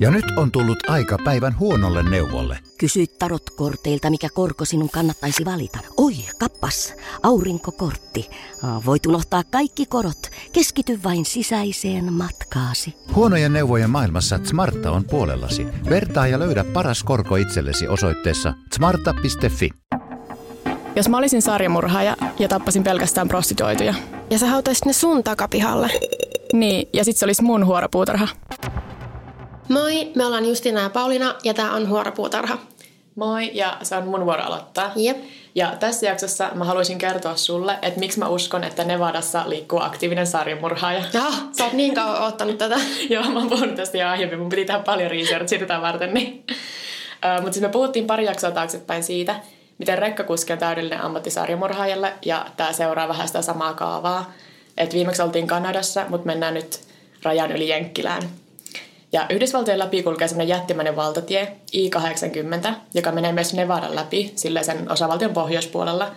Ja nyt on tullut aika päivän huonolle neuvolle. Kysy tarotkorteilta, mikä korko sinun kannattaisi valita. Oi, kappas, aurinkokortti. Voit unohtaa kaikki korot. Keskity vain sisäiseen matkaasi. Huonojen neuvojen maailmassa Smarta on puolellasi. Vertaa ja löydä paras korko itsellesi osoitteessa smarta.fi. Jos mä olisin sarjamurhaaja ja tappasin pelkästään prostituoituja. Ja sä hautaisit ne sun takapihalle. Niin, ja sit se olisi mun huoropuutarha. Moi, me ollaan Justina ja Paulina ja tää on Huoropuutarha. Moi, ja se on mun vuoro aloittaa. Jep. Ja tässä jaksossa mä haluaisin kertoa sulle, että miksi mä uskon, että Nevadassa liikkuu aktiivinen sarjamurhaaja. Ja, sä oot niin kauan ottanut tätä. Joo, mä oon puhunut tästä jo aiemmin. Mun piti tehdä paljon researchia tätä varten. Niin. Mutta siis me puhuttiin pari jaksoa taaksepäin siitä, miten rekkakuski on täydellinen ammattisarjamurhaajalle, ja tämä seuraa vähän sitä samaa kaavaa. Et viimeksi oltiin Kanadassa, mutta mennään nyt rajan yli Jenkkilään. Ja Yhdysvaltojen läpi kulkee semmoinen jättimäinen valtatie I-80, joka menee myös Nevadan läpi, sillä sen osavaltion pohjoispuolella.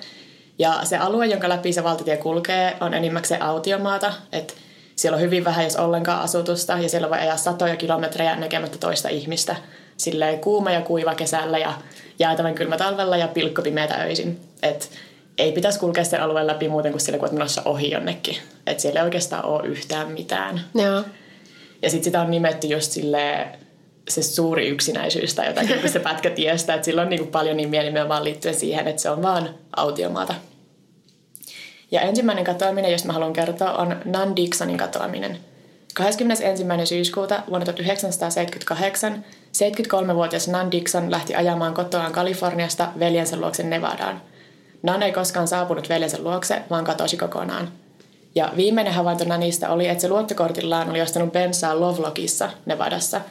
Ja se alue, jonka läpi se valtatie kulkee, on enimmäkseen autiomaata, että siellä on hyvin vähän, jos ollenkaan asutusta, ja siellä voi ajaa satoja kilometrejä näkemättä toista ihmistä. Silleen kuuma ja kuiva kesällä ja jäätävän kylmä talvella ja pilkkopimeitä öisin. Et ei pitäisi kulkea sen alueen läpi muuten kuin sillä, kun olet menossa ohi jonnekin. Että siellä ei oikeastaan ole yhtään mitään. Joo. Ja sitten sitä on nimetty just sille se suuri yksinäisyys tai jotakin kun se pätkä tiestä, että sillä on niin paljon nimiä nimenomaan liittyen siihen, että se on vaan autiomaata. Ja ensimmäinen katoaminen, josta mä haluan kertoa, on Nan Dixonin katoaminen. 21. syyskuuta vuonna 1978 73-vuotias Nan Dixon lähti ajamaan kotoaan Kaliforniasta veljensä luokse Nevadaan. Nan ei koskaan saapunut veljensä luokse, vaan katosi kokonaan. Ja viimeinen havainto Nanista oli, että se luottokortillaan oli ostanut bensaa Lovelockissa, Nevadassa.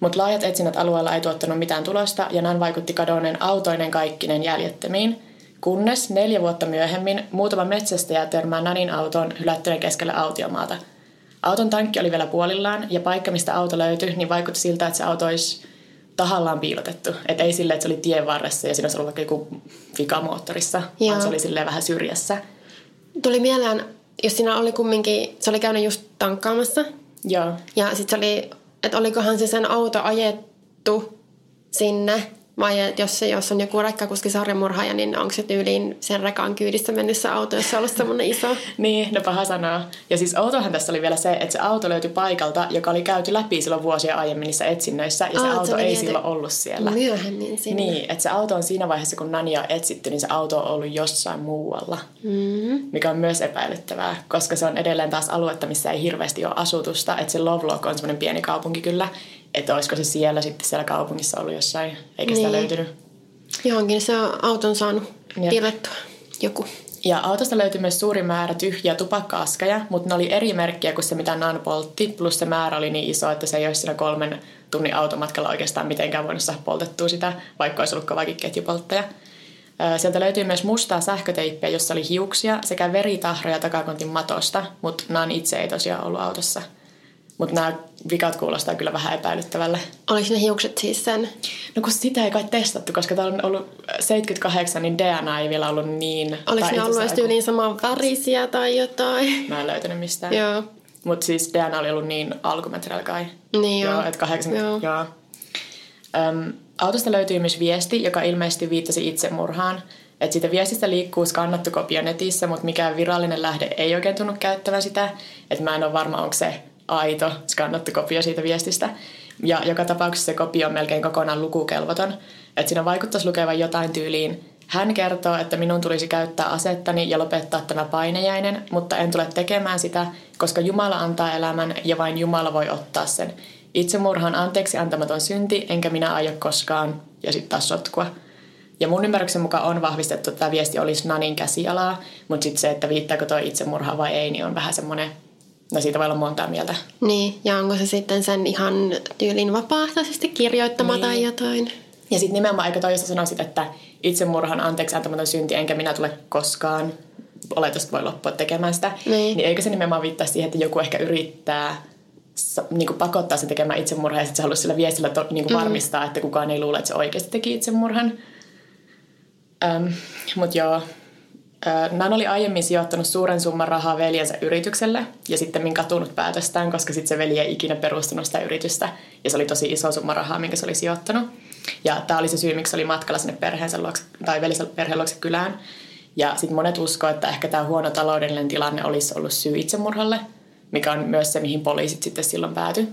Mutta laajat etsinnät alueella ei tuottanut mitään tulosta ja Nan vaikutti kadonneen autoinen kaikkinen jäljettömiin. Kunnes neljä vuotta myöhemmin muutama metsästäjä törmää Nanin autoon hylättyneen keskelle autiomaata. Auton tankki oli vielä puolillaan ja paikka, mistä auto löytyi, niin vaikutti siltä, että se auto olisi tahallaan piilotettu. Et ei silleen, että se oli tien varressa ja siinä olisi ollut vaikka joku vika moottorissa, Joo. vaan se oli silleen vähän syrjässä. Tuli mieleen, jos siinä oli kumminkin, se oli käynyt just tankkaamassa. Joo. Ja sitten se oli, että olikohan se sen auto ajettu sinne. Vai jos, se, jos on joku rekkakuski sarjamurhaaja, niin onko se tyyliin sen rekan kyydissä mennessä auto, jos se on ollut semmoinen iso? Niin, no paha sanoa. Ja siis outohan tässä oli vielä se, että se auto löytyi paikalta, joka oli käyty läpi silloin vuosia aiemmin niissä etsinnöissä, ja se auto oli ei silloin ollut siellä. Myöhemmin sinne. Niin, että se auto on siinä vaiheessa, kun Nania on etsitty, niin se auto on ollut jossain muualla. Mm. Mikä on myös epäilyttävää, koska se on edelleen taas aluetta, missä ei hirveästi ole asutusta. Että se Lovelock on semmoinen pieni kaupunki kyllä. Että olisiko se siellä sitten siellä kaupungissa ollut jossain, eikä sitä Niin. löytynyt. Johonkin se on auton saanut Jep. piilettua joku. Ja autosta löytyi myös suuri määrä tyhjiä tupakka-askeja, mutta ne oli eri merkkiä kuin se, mitä Nan poltti. Plus se määrä oli niin iso, että se ei olisi siinä kolmen tunnin automatkalla oikeastaan mitenkään voinut saada poltettua sitä, vaikka olisi ollut kovakin ketjupolttaja. Sieltä löytyy myös mustaa sähköteippiä, jossa oli hiuksia sekä veritahroja takakontin matosta, mutta Nan itse ei tosiaan ollut autossa. Mutta nämä vikat kuulostaa kyllä vähän epäilyttävälle. Oliko ne hiukset siis sen? No kun sitä ei kai testattu, koska täällä on ollut 78, niin DNA ei vielä ollut niin... Oliko ne ollut edes tyyliin saman värisiä tai jotain? Mä en löytänyt mistään. Joo. Mutta siis DNA oli ollut niin alkumetreillä kai. Niin joo. Joo, että 80... Joo. Joo. Öm, autosta löytyy myös viesti, joka ilmeisesti viittasi itsemurhaan. Että siitä viestistä liikkuu skannattu kopio netissä, mutta mikään virallinen lähde ei oikein tunnu käyttävän sitä. Että mä en ole varma, onko se aito skannattu kopio siitä viestistä. Ja joka tapauksessa se kopio on melkein kokonaan lukukelvoton. Että siinä vaikuttaisi lukevan jotain tyyliin. Hän kertoo, että minun tulisi käyttää asettani ja lopettaa tämä painejäinen, mutta en tule tekemään sitä, koska Jumala antaa elämän ja vain Jumala voi ottaa sen. Itsemurha on anteeksi antamaton synti, enkä minä aio koskaan. Ja sitten taas sotkua. Ja mun ymmärryksen mukaan on vahvistettu, että tämä viesti olisi Nanin käsialaa, mutta sitten se, että viittaako tuo itsemurha vai ei, niin on vähän semmoinen, no siitä voi olla montaa mieltä. Niin, ja onko se sitten sen ihan tyylin vapaaehtoisesti kirjoittama Niin. tai jotain? Ja sitten nimenomaan aika toista sanoisit, että itsemurhan anteeksi antamaton synti, enkä minä tule koskaan oletusta voi loppua tekemään sitä. Niin. niin eikö se nimenomaan viittaa siihen, että joku ehkä yrittää niin kuin pakottaa sen tekemään itsemurhaa ja sitten se haluaisi sillä viestillä to, niin kuin varmistaa, että kukaan ei luule, että se oikeasti teki itsemurhan. Ähm, Mutta joo, Nan oli aiemmin sijoittanut suuren summan rahaa veljensä yritykselle ja sitten katunut päätöstään, koska sitten se veli ei ikinä perustunut sitä yritystä. Ja se oli tosi iso summa rahaa, minkä se oli sijoittanut. Ja tämä oli se syy, miksi oli matkalla sinne perheensä luokse, tai velisä perheen luokse kylään. Ja sitten monet uskoo, että ehkä tämä huono taloudellinen tilanne olisi ollut syy itsemurhalle, mikä on myös se, mihin poliisit sitten silloin päätyi.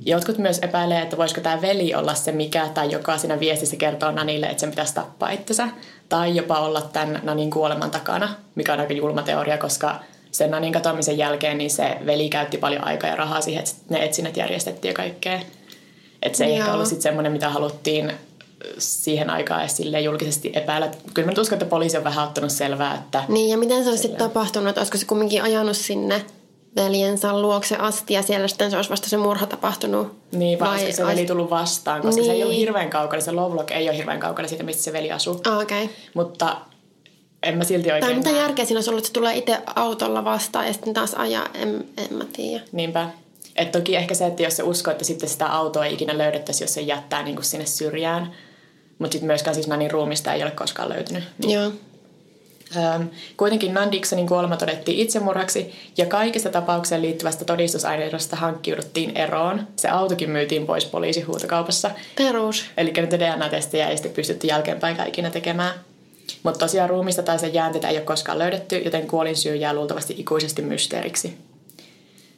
Jotkut myös epäilee, että voisiko tämä veli olla se mikä tai joka siinä viestissä kertoo Nanille, että sen pitäisi tappaa itsensä. Tai jopa olla tämän Nanin kuoleman takana, mikä on aika julma teoria, koska sen Nanin katoamisen jälkeen niin se veli käytti paljon aikaa ja rahaa siihen, että ne etsinnät järjestettiin ja kaikkea. Että se ei Joo. ehkä ollut sitten semmoinen, mitä haluttiin siihen aikaan edes julkisesti epäillä. Kyllä mä uskon, että poliisi on vähän ottanut selvää, että... Niin, ja miten se olisi sitten tapahtunut? Olisiko se kumminkin ajanut sinne veljensä luokse asti ja siellä sitten se olisi vasta se murha tapahtunut. Niin, vai, vai se veli tullut vastaan, koska niin. se ei ole niin. hirveän kaukana, se Lovelock ei ole hirveän kaukana siitä, mistä se veli asuu. Ah, okay. Mutta en mä silti oikein... Tai mitä järkeä siinä olisi ollut, että se tulee itse autolla vastaan ja sitten taas ajaa, en, en mä tiedä. Niinpä. Et toki ehkä se, että jos se uskoo, että sitten sitä autoa ei ikinä löydettäisi, jos se jättää niin kuin sinne syrjään. Mutta sitten myöskään siis Nanin ruumista ei ole koskaan löytynyt. Niin. Joo. Kuitenkin Nan Dixonin kuolema todettiin itsemurhaksi ja kaikista tapaukseen liittyvästä todistusaineistosta hankkiuduttiin eroon. Se autokin myytiin pois poliisihuutokaupassa. Perus. Eli nyt DNA-testejä ei sitten pystytty jälkeenpäin ikinä tekemään. Mutta tosiaan ruumista tai sen jäänteitä ei ole koskaan löydetty, joten kuolin syy jää luultavasti ikuisesti mysteeriksi.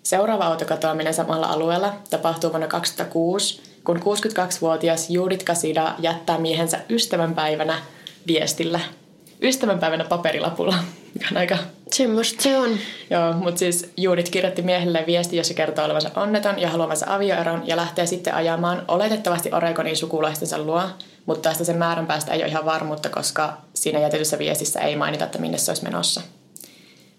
Seuraava autokatoaminen samalla alueella tapahtuu vuonna 2006, kun 62-vuotias Judith Kasida jättää miehensä ystävänpäivänä viestillä – ystävänpäivänä paperilapulla, mikä on aika... Semmoista se on. Joo, mutta siis Juudit kirjoitti miehelle viesti, jossa kertoo olevansa onneton ja haluavansa avioeron ja lähtee sitten ajamaan oletettavasti Oregonin sukulaistensa luo, mutta tästä sen määrän päästä ei ole ihan varmuutta, koska siinä jätetyssä viestissä ei mainita, että minne se olisi menossa.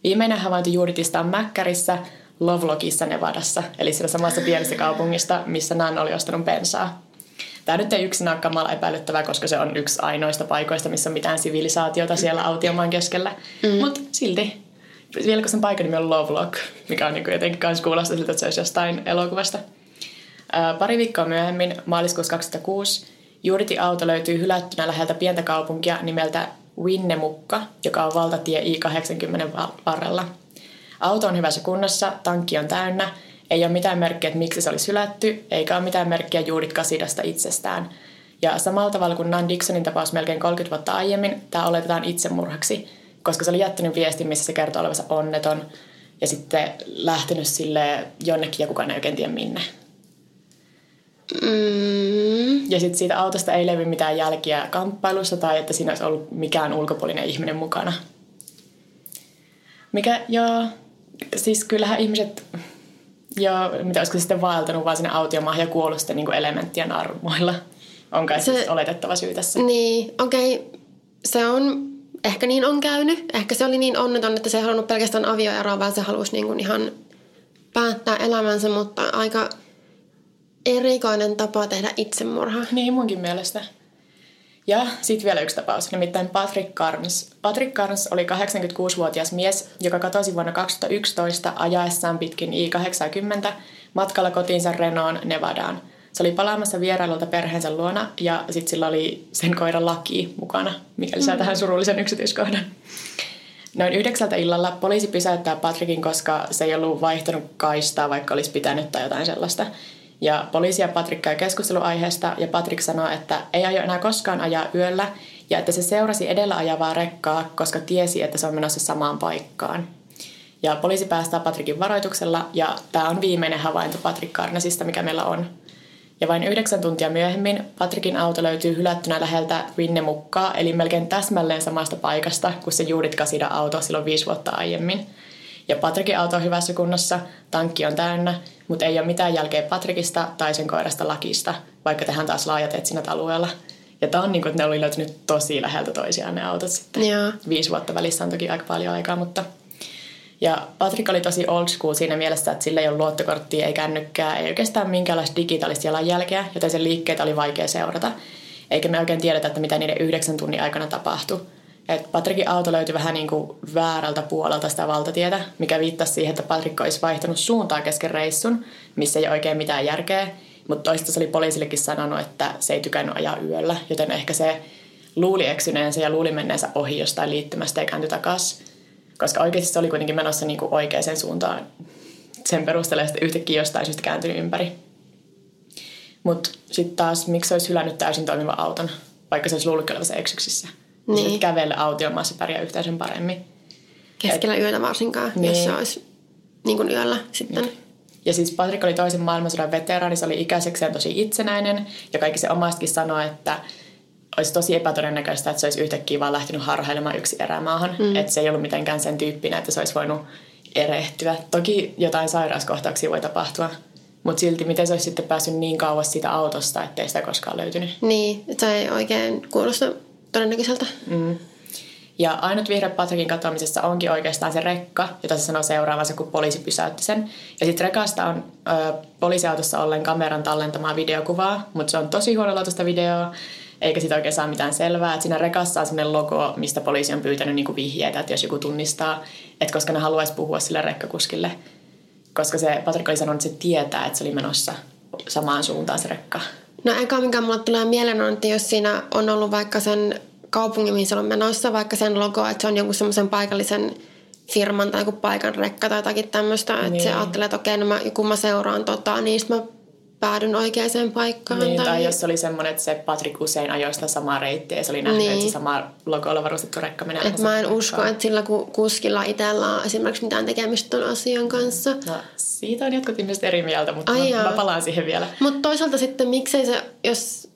Viimeinen havainto Juuditista on Mäkkärissä, Lovelockissa Nevadassa, eli siinä samassa pienessä kaupungista, missä Nan oli ostanut bensaa. Tämä nyt ei yksin ole kamala epäilyttävää, koska se on yksi ainoista paikoista, missä on mitään sivilisaatiota siellä autiomaan keskellä. Mm. Mutta silti, vielä kun sen paikan nimi on Lovelock, mikä on niin jotenkin myös kuulostaa siltä, että se olisi jostain elokuvasta. Ää, pari viikkoa myöhemmin, maaliskuussa 2006, Juritin auto löytyy hylättynä läheltä pientä kaupunkia nimeltä Winnemukka, joka on valtatie I-80 varrella. Auto on hyvässä kunnossa, tankki on täynnä ei ole mitään merkkiä, että miksi se olisi hylätty, eikä ole mitään merkkiä Judith Kasidasta itsestään. Ja samalla tavalla kuin Nan Dixonin tapaus melkein 30 vuotta aiemmin, tämä oletetaan itsemurhaksi, koska se oli jättänyt viestin, missä se kertoo olevansa onneton ja sitten lähtenyt sille jonnekin ja kukaan ei oikein tiedä minne. Mm. Ja sitten siitä autosta ei levy mitään jälkiä kamppailussa tai että siinä olisi ollut mikään ulkopuolinen ihminen mukana. Mikä, joo, siis kyllähän ihmiset ja mitä olisiko sitten vaeltanut vaan sinne autiomaahan ja kuollut sitten niin elementtien armoilla. On kai se, siis oletettava syy tässä. Niin, okei. Okay. Se on, ehkä niin on käynyt. Ehkä se oli niin onneton, että se ei halunnut pelkästään avioeroa, vaan se halusi niin kuin ihan päättää elämänsä, mutta aika erikoinen tapa tehdä itsemurha. Niin, munkin mielestä. Ja sitten vielä yksi tapaus, nimittäin Patrick Carnes. Patrick Carnes oli 86-vuotias mies, joka katosi vuonna 2011 ajaessaan pitkin I-80 matkalla kotiinsa Renoon Nevadaan. Se oli palaamassa vierailulta perheensä luona ja sitten sillä oli sen koira Laki mukana, mikä lisää mm. tähän surullisen yksityiskohdan. Noin yhdeksältä illalla poliisi pysäyttää Patrickin, koska se ei ollut vaihtanut kaistaa, vaikka olisi pitänyt tai jotain sellaista. Ja poliisi ja Patrick käy keskusteluaiheesta ja Patrick sanoo, että ei aio enää koskaan ajaa yöllä ja että se seurasi edellä ajavaa rekkaa, koska tiesi, että se on menossa samaan paikkaan. Ja poliisi päästää Patrickin varoituksella ja tämä on viimeinen havainto Patrick Karnasista, mikä meillä on. Ja vain yhdeksän tuntia myöhemmin Patrickin auto löytyy hylättynä läheltä Winnemukkaa, eli melkein täsmälleen samasta paikasta kuin se Judith Kasida auto silloin viisi vuotta aiemmin. Ja Patrikin auto on hyvässä kunnossa, tankki on täynnä, mutta ei ole mitään jälkeä Patrikista tai sen koirasta Lakista, vaikka tehdään taas laajat etsinnät alueella. Ja tämä on niin kuin, että ne oli löytynyt tosi läheltä toisiaan ne autot sitten. Joo. Viisi vuotta välissä on toki aika paljon aikaa, mutta... Ja Patrick oli tosi old school siinä mielessä, että sillä ei ole luottokorttia, ei kännykkää, ei oikeastaan minkäänlaista digitaalista jalanjälkeä, joten sen liikkeitä oli vaikea seurata. Eikä me oikein tiedetä, että mitä niiden yhdeksän tunnin aikana tapahtui. Et Patrikin auto löytyi vähän niin kuin väärältä puolelta sitä valtatietä, mikä viittasi siihen, että Patrik olisi vaihtanut suuntaa kesken reissun, missä ei oikein mitään järkeä. Mutta toista se oli poliisillekin sanonut, että se ei tykännyt ajaa yöllä, joten ehkä se luuli eksyneensä ja luuli menneensä ohi jostain liittymästä ja kääntyi takaisin. Koska oikeasti se oli kuitenkin menossa niin kuin oikeaan suuntaan sen perusteella sitten yhtäkkiä jostain syystä kääntynyt ympäri. Mutta sitten taas, miksi olisi hylännyt täysin toimivan auton, vaikka se olisi luullut olevansa eksyksissä. Niin. Sitten kävelle autiomaassa pärjää yhteisön paremmin. Keskellä Et, yötä varsinkaan, niin. jos se olisi niin kuin yöllä sitten. Niin. Ja siis Patrick oli toisen maailmansodan veteraani, se oli ikäisekseen tosi itsenäinen. Ja kaikki se omastakin sanoi, että olisi tosi epätodennäköistä, että se olisi yhtäkkiä vaan lähtenyt harhailemaan yksi erämaahan. Mm. Että se ei ollut mitenkään sen tyyppinen, että se olisi voinut erehtyä. Toki jotain sairauskohtauksia voi tapahtua, mutta silti miten se olisi sitten päässyt niin kauas siitä autosta, ettei sitä koskaan löytynyt. Niin, se ei oikein kuulosta todennäköiseltä. Mm. Ja ainut vihreä Patrickin katoamisessa onkin oikeastaan se rekka, jota se sanoo seuraavansa, kun poliisi pysäytti sen. Ja sitten rekasta on ö, poliisiautossa ollen kameran tallentamaa videokuvaa, mutta se on tosi huonolaatuista videoa, eikä siitä oikein saa mitään selvää. Et siinä rekassa on sellainen logo, mistä poliisi on pyytänyt niinku vihjeitä, että jos joku tunnistaa, että koska ne haluaisi puhua sille rekkakuskille. Koska se Patrick oli sanonut, että se tietää, että se oli menossa samaan suuntaan se rekka. No eka mikä mulle tulee mieleen on, että jos siinä on ollut vaikka sen kaupungin, mihin se on menossa, vaikka sen logo, että se on jonkun semmoisen paikallisen firman tai joku paikan rekka tai jotakin tämmöistä, niin. että se ajattelee, että okei, no mä, kun mä seuraan tota, niin mä päädyn oikeaan paikkaan. Niin, tai... tai jos oli semmoinen, että se Patrick usein ajoi sitä samaa reittiä ja se oli nähnyt, niin. että se sama logolla varustettu rekka menee. Et mä en usko, että sillä kuskilla itsellä on esimerkiksi mitään tekemistä tuon asian kanssa. No, siitä on jotkut ihmiset eri mieltä, mutta Ai mä, mä palaan siihen vielä. Mutta toisaalta sitten miksei se, jos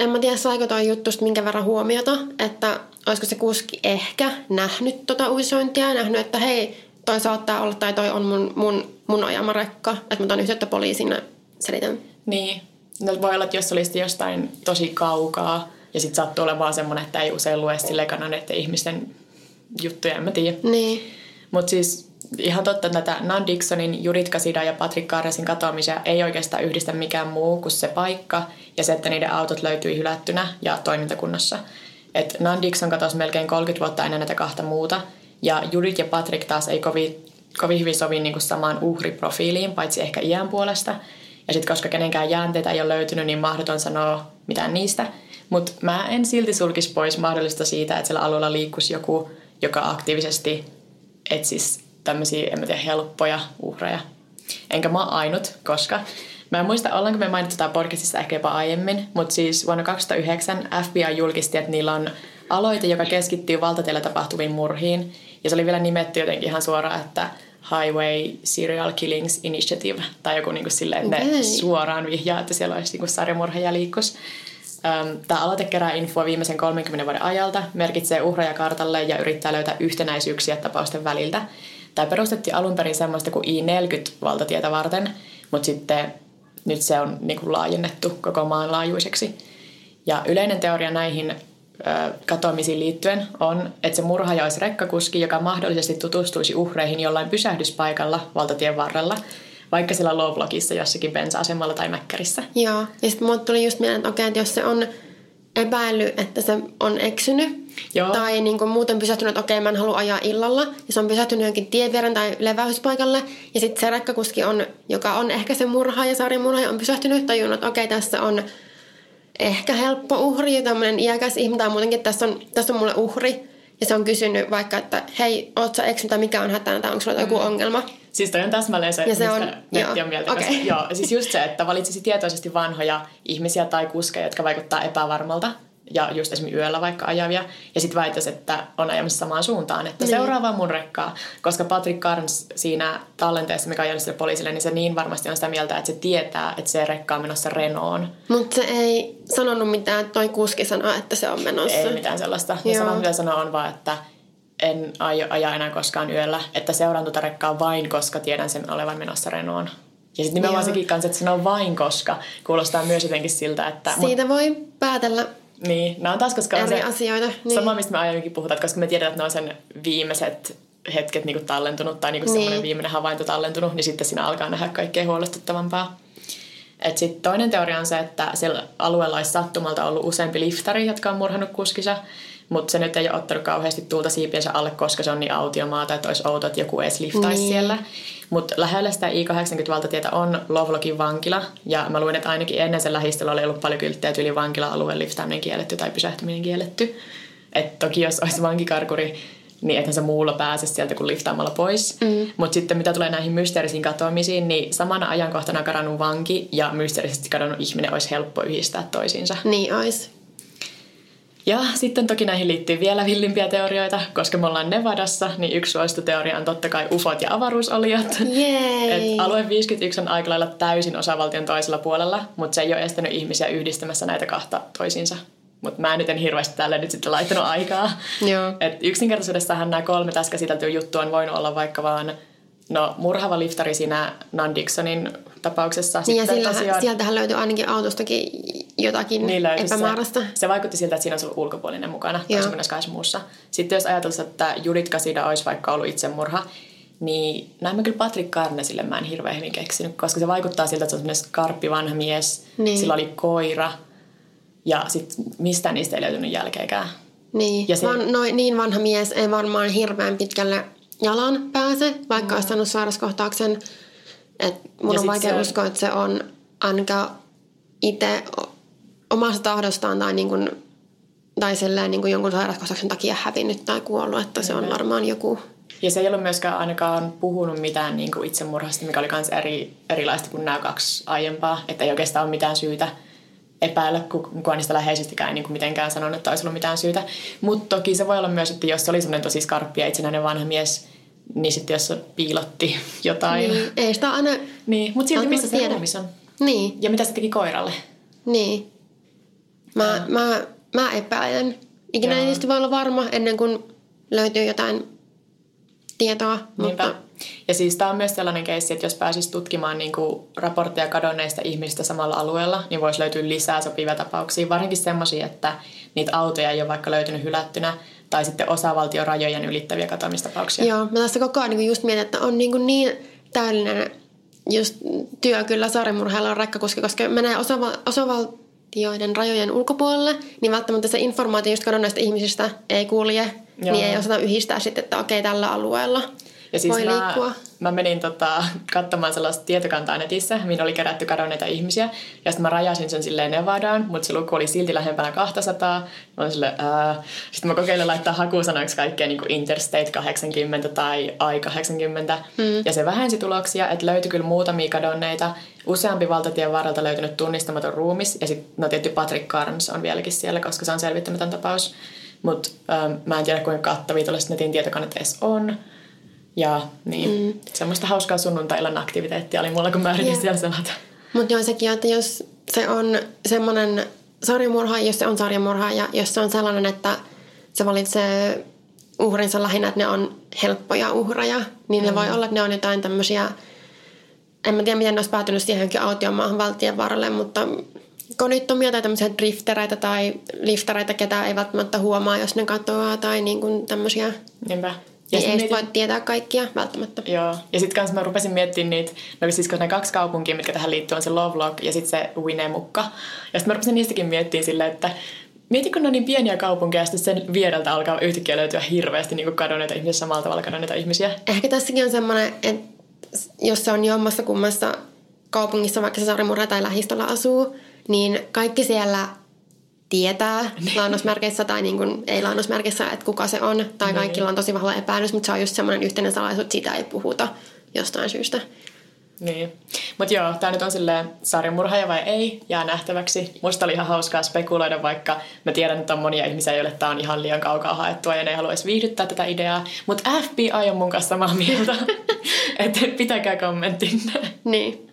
en mä tiedä saiko toi juttu minkä verran huomiota, että olisiko se kuski ehkä nähnyt tota uisointia ja nähnyt, että hei, toi saattaa olla tai toi on mun, mun, mun ajama rekka, että mä tuon yhteyttä poliisin selitän. Niin. No voi olla, että jos olisi jostain tosi kaukaa ja sitten sattuu olemaan vaan semmoinen, että ei usein lue sille että ihmisten juttuja, en mä tiedä. Niin. Mutta siis ihan totta, että näitä Nan Dixonin, Judith Kasida ja Patrick Carresin katoamisia ei oikeastaan yhdistä mikään muu kuin se paikka ja se, että niiden autot löytyi hylättynä ja toimintakunnossa. Et Nan Dixon katosi melkein 30 vuotta ennen näitä kahta muuta ja Judith ja Patrick taas ei kovin, kovin hyvin sovi niin kuin samaan uhriprofiiliin, paitsi ehkä iän puolesta. Ja sitten koska kenenkään jäänteitä ei ole löytynyt, niin mahdoton sanoa mitään niistä. Mutta mä en silti sulkisi pois mahdollista siitä, että siellä alueella liikkuisi joku, joka aktiivisesti etsisi tämmöisiä, en mä tiedä, helppoja uhreja. Enkä mä ainut, koska mä en muista, ollaanko me mainittu tämä podcastissa ehkä jopa aiemmin, mutta siis vuonna 2009 FBI julkisti, että niillä on aloite, joka keskittyy valtateillä tapahtuviin murhiin. Ja se oli vielä nimetty jotenkin ihan suoraan, että Highway Serial Killings Initiative, tai joku niin kuin silleen, että okay. ne suoraan vihjaa, että siellä olisi niin sarjamurheja liikkus. Tämä aloite kerää infoa viimeisen 30 vuoden ajalta, merkitsee uhreja kartalle ja yrittää löytää yhtenäisyyksiä tapausten väliltä. Tämä perustettiin alun perin semmoista kuin I-40-valtatietä varten, mutta sitten nyt se on niin kuin laajennettu koko maan laajuiseksi. Ja yleinen teoria näihin katoamisiin liittyen on, että se murhaaja olisi rekkakuski, joka mahdollisesti tutustuisi uhreihin jollain pysähdyspaikalla valtatien varrella, vaikka sillä Lovelockissa jossakin bensa-asemalla tai mäkkärissä. Joo, ja sitten mulle tuli just mieleen, että okei, että jos se on epäily, että se on eksynyt, Joo. tai niin kuin muuten pysähtynyt, että okei, mä en halua ajaa illalla, ja se on pysähtynyt johonkin tienvierän tai leväyspaikalle, ja sitten se rekkakuski on, joka on ehkä se murhaaja, sarjamurhaaja, on pysähtynyt, tajunnut, että okei, tässä on ehkä helppo uhri ja tämmöinen iäkäs ihminen tai muutenkin, tässä on, tässä on mulle uhri. Ja se on kysynyt vaikka, että hei, oot sä eksynyt tai mikä on hätänä tai onko sulla joku mm. ongelma. Siis toi on täsmälleen se, ja se on, netti on mieltä. Okay. Joo, siis just se, että valitsisi tietoisesti vanhoja ihmisiä tai kuskeja, jotka vaikuttaa epävarmalta ja just esimerkiksi yöllä vaikka ajavia, ja sitten väittäisi, että on ajamassa samaan suuntaan, että niin. seuraava mun rekkaa. Koska Patrick Carnes siinä tallenteessa, mikä on sille poliisille, niin se niin varmasti on sitä mieltä, että se tietää, että se rekka on menossa Renault'n. Mutta se ei sanonut mitään, että toi kuski sanoo, että se on menossa. Ei mitään sellaista. Ja sanoo, mitä sanoo on vaan, että en aio ajaa enää koskaan yöllä, että seuraan tuota rekkaa vain, koska tiedän sen olevan menossa Renault'n. Ja sitten nimenomaan Joo. sekin kanssa, että sanoo vain koska, kuulostaa myös jotenkin siltä, että... Siitä mut... voi päätellä niin, nämä on taas, koska eri on se asioita. Niin. Sama, mistä me aiemminkin puhutaan, koska me tiedetään, että ne on sen viimeiset hetket niin kuin tallentunut tai niin kuin niin. semmoinen viimeinen havainto tallentunut, niin sitten siinä alkaa nähdä kaikkea huolestuttavampaa. Et sit toinen teoria on se, että siellä alueella olisi sattumalta ollut useampi liftari, jotka on murhannut kuskissa, mutta se nyt ei ole ottanut kauheasti tuulta siipiensä alle, koska se on niin autiomaata, että olisi outo, että joku edes liftaisi niin. siellä. Mutta lähellä sitä I-80-valtatietä on Lovelokin vankila, ja mä luin, että ainakin ennen sen lähistöllä oli ollut paljon kylttejä, yli vankila-alueen liftaaminen kielletty tai pysähtyminen kielletty. että toki jos olisi vankikarkuri, niin ethän se muulla pääse sieltä kuin liftaamalla pois. Mm. Mutta sitten mitä tulee näihin mysteerisiin katoamisiin, niin samana ajankohtana kadonnut vanki ja mysteerisesti kadonnut ihminen olisi helppo yhdistää toisiinsa. Niin olisi. Ja sitten toki näihin liittyy vielä villimpiä teorioita, koska me ollaan Nevadassa, niin yksi suosituteoria on totta kai ufot ja avaruusoliot. Et alue 51 on aika lailla täysin osavaltion toisella puolella, mutta se ei ole estänyt ihmisiä yhdistämässä näitä kahta toisiinsa. Mutta mä nyt en hirveästi tälle nyt sitten laittanut aikaa. Joo. Et yksinkertaisuudessahan nämä kolme tässä käsiteltyä juttua on voinut olla vaikka vaan No, murhava liftari siinä Nan Dixonin tapauksessa. Niin ja sillä, tosiaan- sieltähän löytyi ainakin autostakin jotakin niin epämääräistä. Se, se vaikutti siltä, että siinä olisi ollut ulkopuolinen mukana. 22 muussa. Sitten jos ajatellaan, että Judith Kasida olisi vaikka ollut itsemurha, niin näin mä kyllä Patrick Carnesille mä en hirveän hyvin keksinyt, koska se vaikuttaa siltä, että se on semmoinen skarppi vanha mies, Niin. sillä oli koira, ja sitten mistään niistä ei löytynyt jälkeäkään. Niin, Ja se-. Van, noin, niin vanha mies ei varmaan hirveän pitkälle jalan pääse, vaikka olisi saanut sairaskohtauksen. Et mun Ja on vaikea se- uskoa, että se on ainakaan itse omasta tahdostaan tai, niin kuin, tai silleen, niin kuin jonkun sairaskohtauksen takia hävinnyt tai kuollut, että se on varmaan joku... Ja se ei ollut myöskään ainakaan puhunut mitään niin kuin itsemurhasta, mikä oli myös eri, erilaista kuin nämä kaksi aiempaa. Että ei oikeastaan ole mitään syytä epäillä, ku- kukaan niistä läheisistikään ei niin kuin mitenkään sanonut, että olisi ollut mitään syytä. Mutta toki se voi olla myös, että jos se oli semmoinen tosi skarppi ja itsenäinen vanha mies, niin sitten jos piilotti jotain. Niin, ei sitä aina... Niin, mutta silti missä se ruumis on? Niin, Ja mitä se teki koiralle? niin. Mä, mä, mä epäilen. Ikinä ei niistä voi olla varma ennen kuin löytyy jotain tietoa, Niinpä. mutta... Ja siis tämä on myös sellainen keissi, että jos pääsisi tutkimaan niin kuin raportteja kadonneista ihmistä samalla alueella, niin voisi löytyä lisää sopivia tapauksia. Varsinkin sellaisia, että niitä autoja ei ole vaikka löytynyt hylättynä, tai sitten osavaltion rajojen ylittäviä katoamistapauksia. Joo, mä tässä koko ajan niin just mietin, että on niin, niin täydellinen just työ kyllä saarimurheilla on rekkakuski, koska menee osava, osavaltioiden rajojen ulkopuolelle, niin välttämättä se informaatio just kadonneista ihmisistä ei kulje, Joo. niin ei osata yhdistää sitten, että okei, tällä alueella Ja siis voi mä, liikkua. mä menin tota, katsomaan sellaista tietokantaa netissä, mihin oli kerätty kadonneita ihmisiä. Ja sitten mä rajasin sen silleen Nevadaan, mutta se luku oli silti lähempänä 200. Mä olin silleen, ää. Sitten mä kokeilin laittaa hakusanaksi kaikkea niin kuin Interstate 80 tai I-80. Mm. Ja se vähensi tuloksia, että löytyi kyllä muutamia kadonneita. Useampi valtatien varrelta löytynyt tunnistamaton ruumis. Ja sitten, no tietty Patrick Carnes on vieläkin siellä, koska se on selvittämätön tapaus. Mutta ähm, mä en tiedä, kuinka kattavia tuollaiset netin tietokoneet edes on. Ja niin, mm. semmoista hauskaa sunnuntai-illan aktiviteettia oli mulla, kun mä yritin Jep. siellä selata. Mutta joo sekin, että jos se on semmoinen sarjamurha, jos se on sarjamurha ja jos se on sellainen, että se valitsee uhrinsa lähinnä, että ne on helppoja uhreja, niin mm. ne voi olla, että ne on jotain tämmöisiä, en mä tiedä miten ne olisi päätynyt siihenkin autiomaahan valtien varrelle, mutta kodittomia tai tämmöisiä driftereitä tai liftareita, ketä ei välttämättä huomaa, jos ne katoaa tai niin kuin tämmöisiä. Niinpä. Ja niin ei mietin- voi tietää kaikkia välttämättä. Joo. Ja sitten kanssa mä rupesin miettimään niitä, no siis kun ne kaksi kaupunkia, mitkä tähän liittyy, on se Lovelock ja sitten se Winnemukka. Ja sitten mä rupesin niistäkin miettimään silleen, että Mieti, kun ne on niin pieniä kaupunkeja, ja sitten sen viereltä alkaa yhtäkkiä löytyä hirveästi niin kadonneita ihmisiä, samalla tavalla kadonneita ihmisiä. Ehkä tässäkin on semmoinen, että jos se on jommassa kummassa kaupungissa, vaikka se saarimurha tai lähistöllä asuu, niin kaikki siellä tietää lainausmerkeissä tai niin kuin, ei lainausmerkeissä, että kuka se on. Tai Niin. kaikilla on tosi vahva epäilys, mutta se on just semmoinen yhteinen salaisuus, että siitä ei puhuta jostain syystä. Niin. Mutta joo, tämä nyt on silleen sarjamurhaaja vai ei, jää nähtäväksi. Musta oli ihan hauskaa spekuloida, vaikka mä tiedän, että on monia ihmisiä, joille tämä on ihan liian kaukaa haettua ja ne ei haluaisi viihdyttää tätä ideaa. Mutta FBI on mun kanssa samaa mieltä, että pitäkää kommenttinne. Niin.